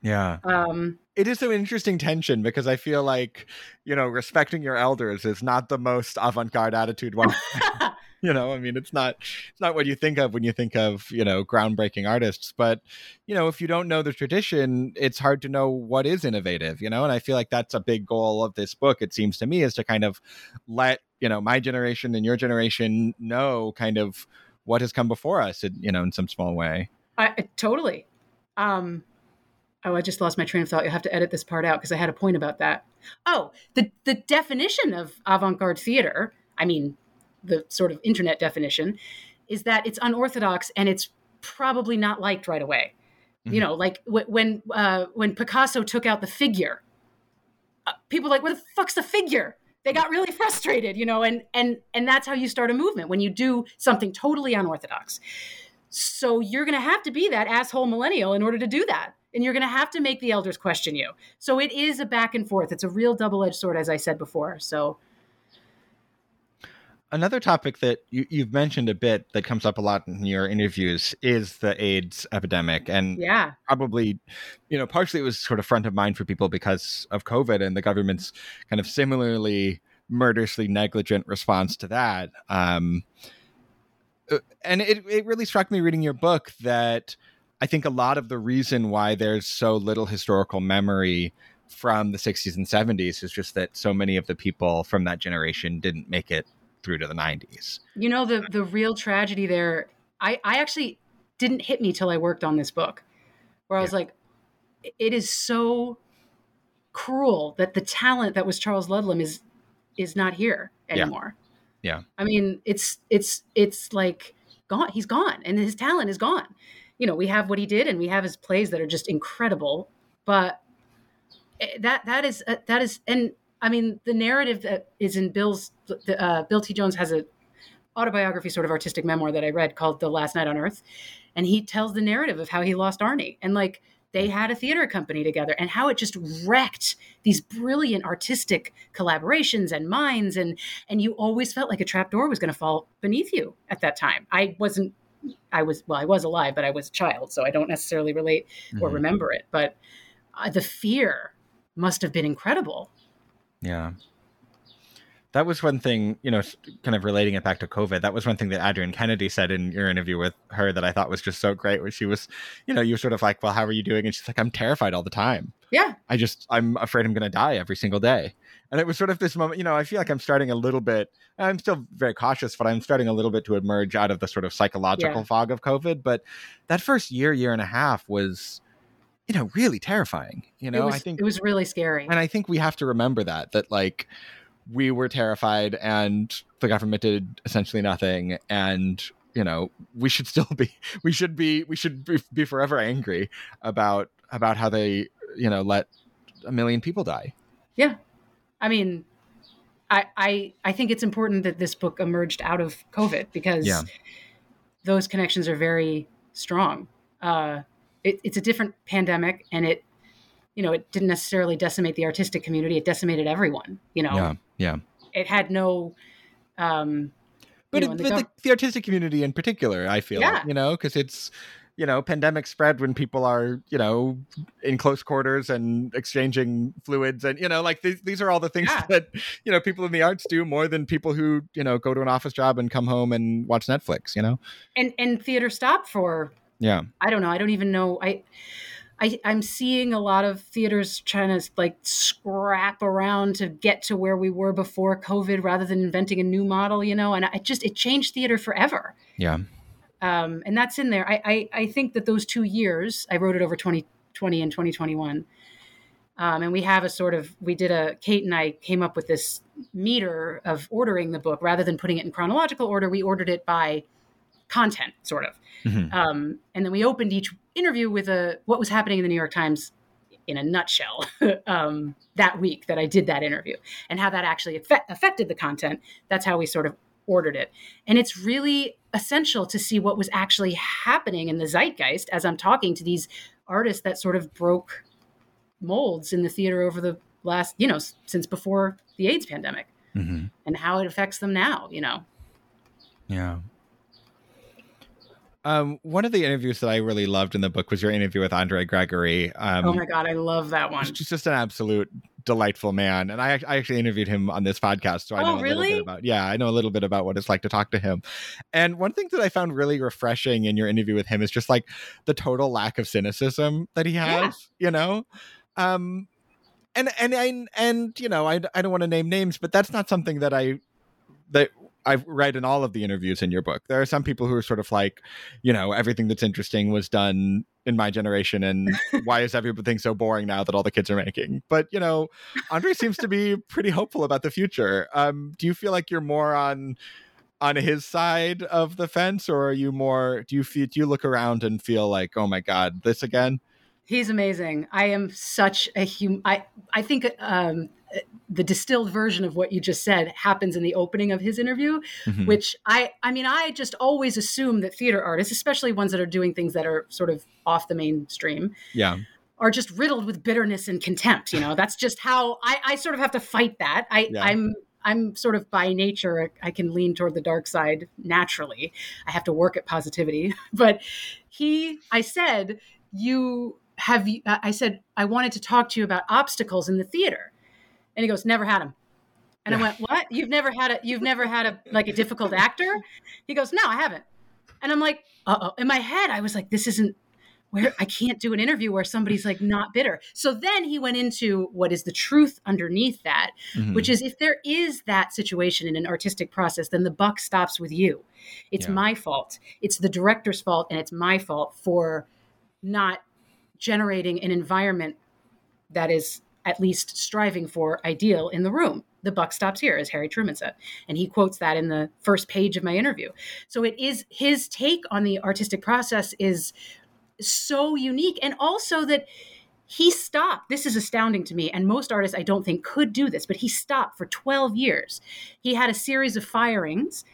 Yeah. Um, it is an interesting tension because I feel like, you know, respecting your elders is not the most avant-garde attitude one. [LAUGHS] [LAUGHS] [LAUGHS] you know, I mean, it's not it's not what you think of when you think of, you know, groundbreaking artists, but you know, if you don't know the tradition, it's hard to know what is innovative, you know, and I feel like that's a big goal of this book it seems to me is to kind of let, you know, my generation and your generation know kind of what has come before us, in, you know, in some small way. I, totally. Um, oh, I just lost my train of thought. You'll have to edit this part out because I had a point about that. Oh, the the definition of avant-garde theater. I mean, the sort of internet definition is that it's unorthodox and it's probably not liked right away. Mhm. You know, like w- when uh, when Picasso took out the figure, uh, people were like, "What the fuck's the figure?" They got really frustrated, you know, and and and that's how you start a movement when you do something totally unorthodox. So you're going to have to be that asshole millennial in order to do that. And you're going to have to make the elders question you. So it is a back and forth. It's a real double edged sword, as I said before. So, Another topic that you, you've mentioned a bit that comes up a lot in your interviews is the AIDS epidemic. And yeah. probably, you know, partially it was sort of front of mind for people because of COVID and the government's kind of similarly murderously negligent response to that. Um, uh, and it, it really struck me reading your book that I think a lot of the reason why there's so little historical memory from the 60s and 70s is just that so many of the people from that generation didn't make it through to the 90s. You know, the, the real tragedy there, I, I actually didn't hit me till I worked on this book, where I was Yeah. like, it is so cruel that the talent that was Charles Ludlam is is not here anymore. Yeah. I mean, it's it's it's like gone. He's gone, and his talent is gone. You know, we have what he did, and we have his plays that are just incredible. But eh, that that is uh, that is, and I mean, the narrative that is in Bill's the, uh, Bill T. Jones has a autobiography, sort of artistic memoir that I read called "The Last Night on Earth," and he tells the narrative of how he lost Arnie, and like they had a theater company together, and how it just wrecked these brilliant artistic collaborations and minds, and and you always felt like a trap door was going to fall beneath you at that time. I wasn't. I was well. I was alive, but I was a child, so I don't necessarily relate or Mhm. remember it. But uh, the fear must have been incredible. Yeah. That was one thing, you know, kind of relating it back to COVID. That was one thing that Adrienne Kennedy said in your interview with her that I thought was just so great, where she was, you know, you were sort of like, well, how are you doing? And she's like, I'm terrified all the time. Yeah, I just, I'm afraid I'm going to die every single day. And it was sort of this moment, you know, I feel like I'm starting a little bit, I'm still very cautious, but I'm starting a little bit to emerge out of the sort of psychological Yeah. fog of COVID. But that first year, year and a half was, you know, really terrifying. You know, was. I think it was really scary. and I think we have to remember that that like we were terrified and the government did essentially nothing and you know we should still be [LAUGHS] we should be we should be, be forever angry about about how they you know let a million people die Yeah. I mean, I I I think it's important that this book emerged out of COVID because Yeah. those connections are very strong. Uh, it, it's a different pandemic, and it you know it didn't necessarily decimate the artistic community; it decimated everyone. You know, yeah yeah it had no. Um, but, you know, it, the but the, the artistic community in particular i feel Yeah. you know because it's you know pandemic spread when people are you know in close quarters and exchanging fluids and you know like these, these are all the things Yeah. [LAUGHS] that you know people in the arts do more than people who you know go to an office job and come home and watch netflix you know and and theater stopped for yeah I don't know. I don't even know. I, I I'm seeing a lot of theaters trying to like scrap around to get to where we were before COVID, rather than inventing a new model. You know, and I just it changed theater forever. yeah Um, and that's in there. I, I I think that those two years, I wrote it over 2020 and 2021. Um, and we have a sort of we did a Kate and I came up with this meter of ordering the book rather than putting it in chronological order. We ordered it by content, sort of. Mhm. Um, and then we opened each interview with a what was happening in the New York Times in a nutshell [LAUGHS] um, that week that I did that interview and how that actually affect, affected the content. That's how we sort of ordered it. And it's really essential to see what was actually happening in the zeitgeist as I'm talking to these artists that sort of broke molds in the theater over the last, you know, since before the AIDS pandemic Mhm. and how it affects them now, you know. Yeah. Um, one of the interviews that I really loved in the book was your interview with Andre Gregory. Um, oh my God, I love that one. He's just an absolute delightful man, and I, I actually interviewed him on this podcast, so I Oh, know a little bit about. Yeah, I know a little bit about what it's like to talk to him. And one thing that I found really refreshing in your interview with him is just like the total lack of cynicism that he has. You know, um, and and and and you know, I I don't want to name names, but that's not something that I that I've read in all of the interviews in your book. There are some people who are sort of like, you know, everything that's interesting was done in my generation, and [LAUGHS] why is everything so boring now that all the kids are making? But you know, Andre seems to be pretty hopeful about the future. Um, do you feel like you're more on on his side of the fence, or are you more? Do you feel? Do you look around and feel like, oh my god, this again? He's amazing. I am such a hum. I I think um, the distilled version of what you just said happens in the opening of his interview, Mhm. which I I mean I just always assume that theater artists, especially ones that are doing things that are sort of off the mainstream, Yeah. are just riddled with bitterness and contempt. You know, that's just how I, I sort of have to fight that. I, Yeah. I'm I'm sort of by nature I can lean toward the dark side naturally. I have to work at positivity. [LAUGHS] But he, I said, you have, I said I wanted to talk to you about obstacles in the theater, and he goes, never had him. And I went, what? You've never had a you've never had a like a difficult actor? He goes, no, I haven't. And I'm like, uh oh. In my head, I was like, this isn't where I can't do an interview where somebody's like not bitter. So then he went into what is the truth underneath that, Mhm. which is if there is that situation in an artistic process, then the buck stops with you. It's Yeah. my fault. It's the director's fault, and it's my fault for not generating an environment that is at least striving for ideal in the room. The buck stops here, as Harry Truman said. And he quotes that in the first page of my interview. So it is his take on the artistic process is so unique. And also that he stopped. This is astounding to me. And most artists, I don't think, could do this, but he stopped for 12 years. He had a series of firings.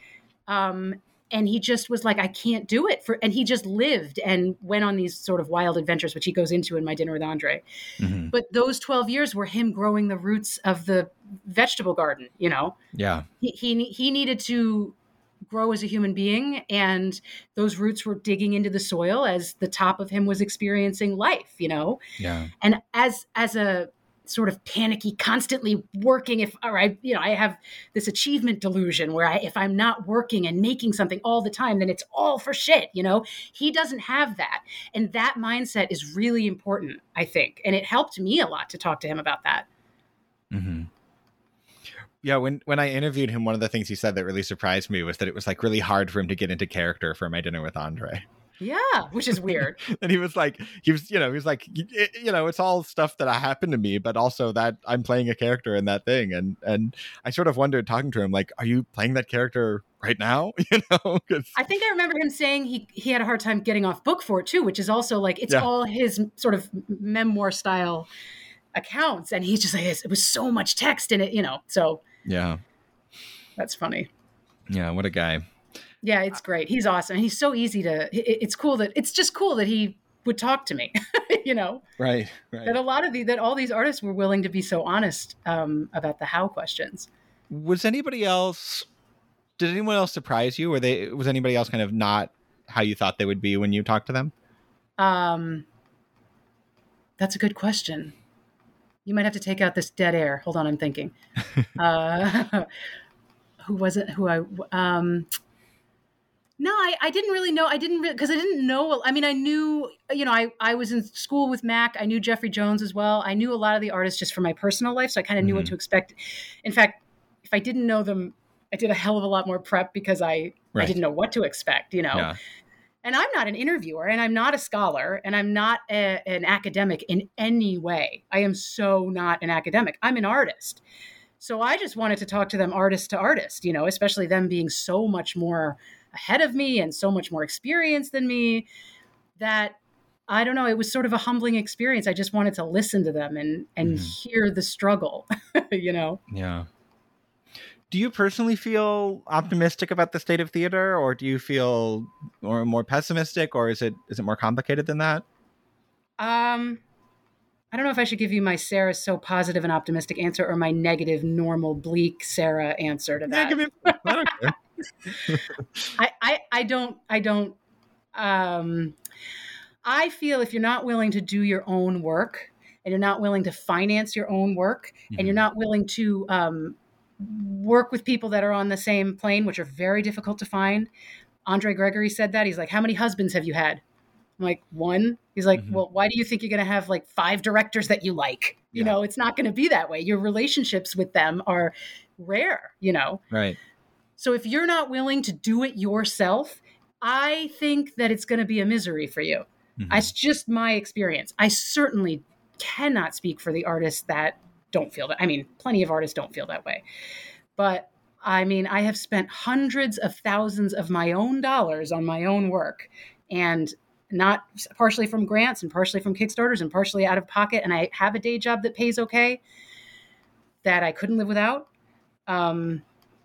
Um, and he just was like, I can't do it for, and he just lived and went on these sort of wild adventures, which he goes into in my dinner with Andre. Mhm. But those 12 years were him growing the roots of the vegetable garden, you know? Yeah. He, he, he needed to grow as a human being, and those roots were digging into the soil as the top of him was experiencing life, you know? Yeah. And as, as a, sort of panicky constantly working. If or i you know i have this achievement delusion where i if i'm not working and making something all the time then it's all for shit you know? He doesn't have that. And that mindset is really important i think. And it helped me a lot to talk to him about that. Hmm Yeah, when when I interviewed him, one of the things he said that really surprised me was that it was like really hard for him to get into character for my dinner with Andre. Yeah which is [LAUGHS] weird And he was like, he was, you know, he was like, you know, it's all stuff that happened to me, but also that I'm playing a character in that thing, and and I sort of wondered talking to him, like, are you playing that character right now? [LAUGHS] You know, I think I remember him saying he he had a hard time getting off book for it too, which is also like it's Yeah. all his sort of memoir style accounts, and he's just like it was so much text in it, you know. So yeah, that's funny. yeah, what a guy. Yeah, it's great. He's awesome. He's so easy to. It's cool that it's just cool that he would talk to me. [LAUGHS] you know Right, right. that a lot of the that all these artists were willing to be so honest um, about the how questions. was anybody else did anyone else surprise you or they was anybody else kind of not how you thought they would be when you talked to them Um, that's a good question. You might have to take out this dead air. Hold on, I'm thinking. [LAUGHS] uh, [LAUGHS] who was it? Who I? Um, no, I, I didn't really know. I didn't because I didn't know. I mean, I knew. You know, I I was in school with Mac. I knew Jeffrey Jones as well. I knew a lot of the artists just from my personal life, so I kind of knew what Mhm. to expect. In fact, if I didn't know them, I did a hell of a lot more prep because I I didn't know what to expect. You know yeah and I'm not an interviewer and I'm not a scholar and I'm not a, an academic in any way. I am so not an academic. I'm an artist. So I just wanted to talk to them artist to artist, you know, especially them being so much more ahead of me and so much more experienced than me that I don't know, it was sort of a humbling experience. I just wanted to listen to them and and Mhm. hear the struggle, [LAUGHS] you know. yeah do you personally feel optimistic about the state of theater or do you feel or more pessimistic or is it is it more complicated than that Um, I don't know if I should give you my Sarah so positive and optimistic answer or my negative, normal, bleak Sarah answer to that. yeah give me I don't care. [LAUGHS] [LAUGHS] I, I, I don't, I don't. Um, I feel if you're not willing to do your own work and you're not willing to finance your own work and you're Mhm. not willing to um, work with people that are on the same plane, which are very difficult to find. Andre Gregory said that. He's like, How many husbands have you had? I'm like, One. He's like, Mhm. Well, why do you think you're going to have like five directors that you like? You Yeah. know, it's not going to be that way. Your relationships with them are rare, you know? right So if you're not willing to do it yourself, I think that it's going to be a misery for you. Mhm. It's just my experience. I certainly cannot speak for the artists that don't feel that. I mean, plenty of artists don't feel that way. But I mean, I have spent hundreds of thousands of my own dollars on my own work and not partially from grants and partially from Kickstarters and partially out of pocket. And I have a day job that pays okay that I couldn't live without. Um,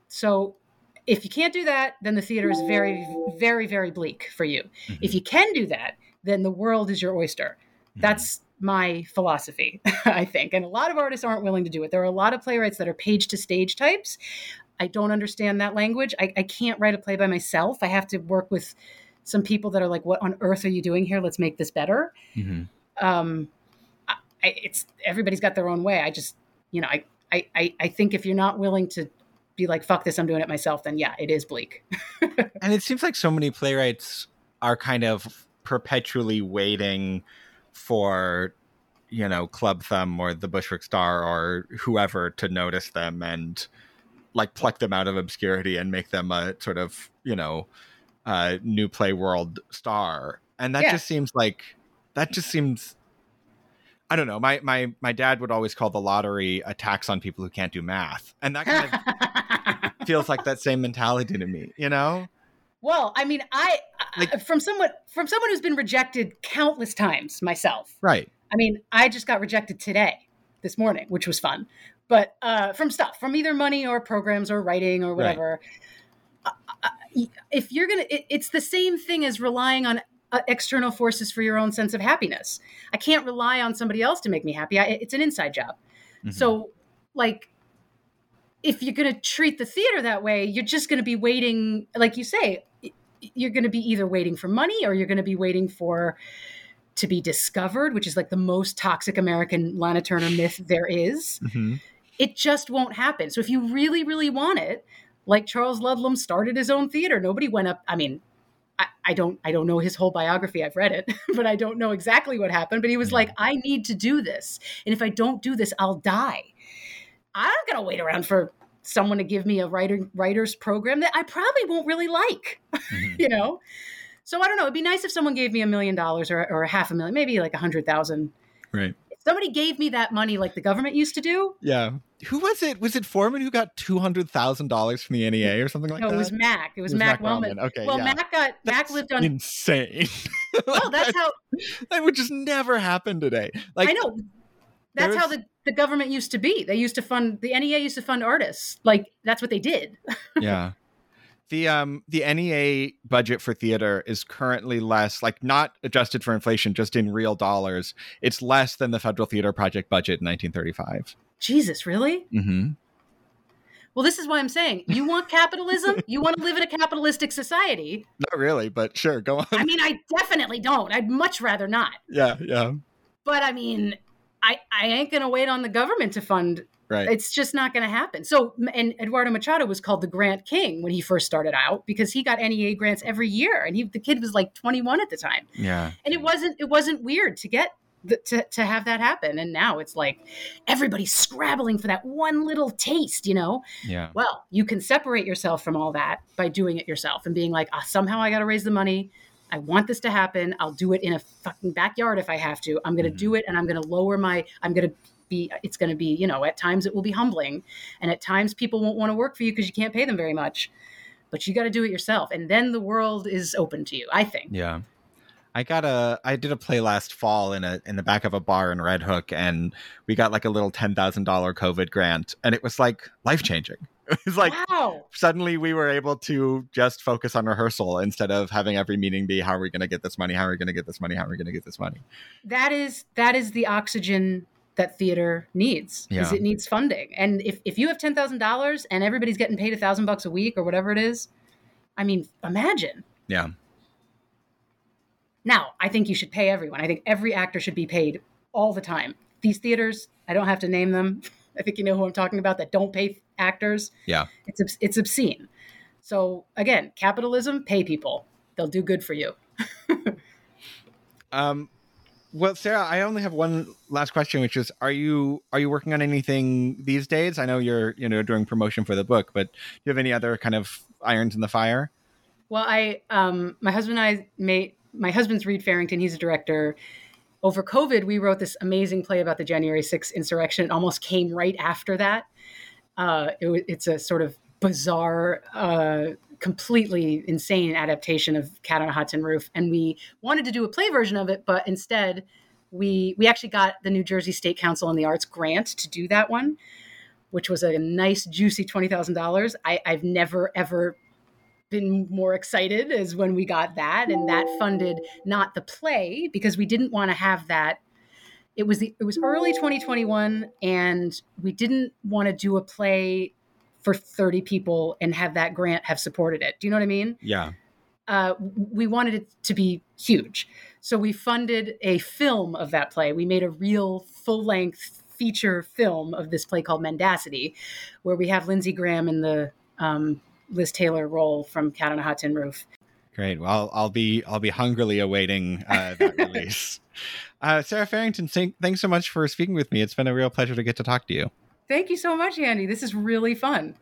so if you can't do that, then the theater is very, very, very bleak for you. Mm-hmm. If you can do that, then the world is your oyster. Mm-hmm. That's my philosophy, [LAUGHS] I think. And a lot of artists aren't willing to do it. There are a lot of playwrights that are page to stage types. I don't understand that language. I, I can't write a play by myself. I have to work with some people that are like, "What on earth are you doing here? Let's make this better." Mm-hmm. Um, I, it's everybody's got their own way. I just, you know, I, I, I think if you're not willing to be like, "Fuck this, I'm doing it myself," then yeah, it is bleak. [LAUGHS] and it seems like so many playwrights are kind of perpetually waiting for you know Clubbed Thumb or the Bushwick Starr or whoever to notice them and like pluck them out of obscurity and make them a sort of you know uh, new play world star, and that yeah. just seems like that just seems. I don't know. My my my dad would always call the lottery a tax on people who can't do math, and that kind of [LAUGHS] feels like that same mentality to me. You know. Well, I mean, I like, from someone from someone who's been rejected countless times myself. Right. I mean, I just got rejected today, this morning, which was fun. But uh, from stuff, from either money or programs or writing or whatever. Right if you're gonna it, it's the same thing as relying on uh, external forces for your own sense of happiness i can't rely on somebody else to make me happy I, it's an inside job mm-hmm. so like if you're going to treat the theater that way you're just going to be waiting like you say you're going to be either waiting for money or you're going to be waiting for to be discovered which is like the most toxic american lana turner myth there is. Mm-hmm. it just won't happen so if you really really want it like Charles Ludlam started his own theater. Nobody went up. I mean, I, I, don't I don't know his whole biography. I've read it, [LAUGHS] but I don't know exactly what happened. But he was like, I need to do this. And if I don't do this, I'll die. I'm not gonna wait around for someone to give me a writer writer's program that I probably won't really like. Mm-hmm. [LAUGHS] you know? So I don't know. It'd be nice if someone gave me a million dollars or or a half a million, maybe like a hundred thousand. Right If somebody gave me that money like the government used to do. Yeah. Who was it? Was it Foreman who got two hundred thousand dollars from the NEA [LAUGHS] or something like that? no, that? it was Mac. It was, it was Mac, Mac Wellman. Wellman. Okay. Well, yeah. Mac got that's Mac lived on insane. [LAUGHS] Oh, that's how that would just never happen today. Like I know. That's how the, the government used to be. They used to fund the NEA used to fund artists. Like that's what they did. [LAUGHS] yeah. The um the NEA budget for theater is currently less like not adjusted for inflation just in real dollars. It's less than the federal theater project budget in 1935 jesus really? Mm-hmm. well this is why i'm saying you want capitalism? You want to live in a capitalistic society? Not really but sure go on. I mean i definitely don't. I'd much rather not. Yeah yeah. But i mean i i ain't gonna wait on the government to fund Right. It's just not going to happen. So, and Eduardo Machado was called the Grant King when he first started out because he got NEA grants every year, and he the kid was like 21 at the time. Yeah. And it wasn't it wasn't weird to get the, to to have that happen. And now it's like everybody's scrabbling for that one little taste, you know. Yeah. Well, you can separate yourself from all that by doing it yourself and being like, ah, somehow I got to raise the money. I want this to happen. I'll do it in a fucking backyard if I have to. I'm going to mm-hmm. do it and I'm going to lower my, I'm going to be it's going to be you know at times it will be humbling and at times people won't want to work for you because you can't pay them very much but you got to do it yourself and then the world is open to you i think yeah I got a I did a play last fall in a in the back of a bar in Red Hook and we got like a little ten thousand dollar COVID grant and it was like life changing. [LAUGHS] It was like wow. suddenly we were able to just focus on rehearsal instead of having every meeting be how are we gonna get this money? How are we gonna get this money? How are we gonna get this money? That is that is the oxygen that theater needs because yeah. it needs funding. And if, if you have ten thousand dollars and everybody's getting paid a thousand bucks a week or whatever it is, I mean, imagine. Yeah. Now, I think you should pay everyone. I think every actor should be paid all the time. These theaters, I don't have to name them. [LAUGHS] I think you know who I'm talking about that don't pay actors. Yeah. It's it's obscene. So again, capitalism, pay people. They'll do good for you. [LAUGHS] um well, Sarah, I only have one last question, which is: Are you are you working on anything these days? I know you're you know doing promotion for the book, but do you have any other kind of irons in the fire? Well, I um, my husband and I made my husband's Reed Farrington. He's a director. Over COVID, we wrote this amazing play about the January 6th insurrection. It almost came right after that. Uh, it, it's a sort of bizarre, uh, completely insane adaptation of Cat on a Hot Tin Roof, and we wanted to do a play version of it, but instead we we actually got the New Jersey State Council on the Arts grant to do that one, which was a nice juicy twenty thousand dollars. I've never ever been more excited is when we got that, and that funded not the play because we didn't want to have that. It was the it was early 2021, and we didn't want to do a play for 30 people and have that grant have supported it. Do you know what I mean? Yeah. Uh, we wanted it to be huge. So we funded a film of that play. We made a real full length feature film of this play called Mendacity, where we have Lindsey Graham in the um, Liz Taylor role from Cat on a Hot Tin Roof. Great. Well, I'll be I'll be hungrily awaiting uh, that [LAUGHS] release. Uh, Sarah Farrington, thanks so much for speaking with me. It's been a real pleasure to get to talk to you. Thank you so much, Andy. This is really fun.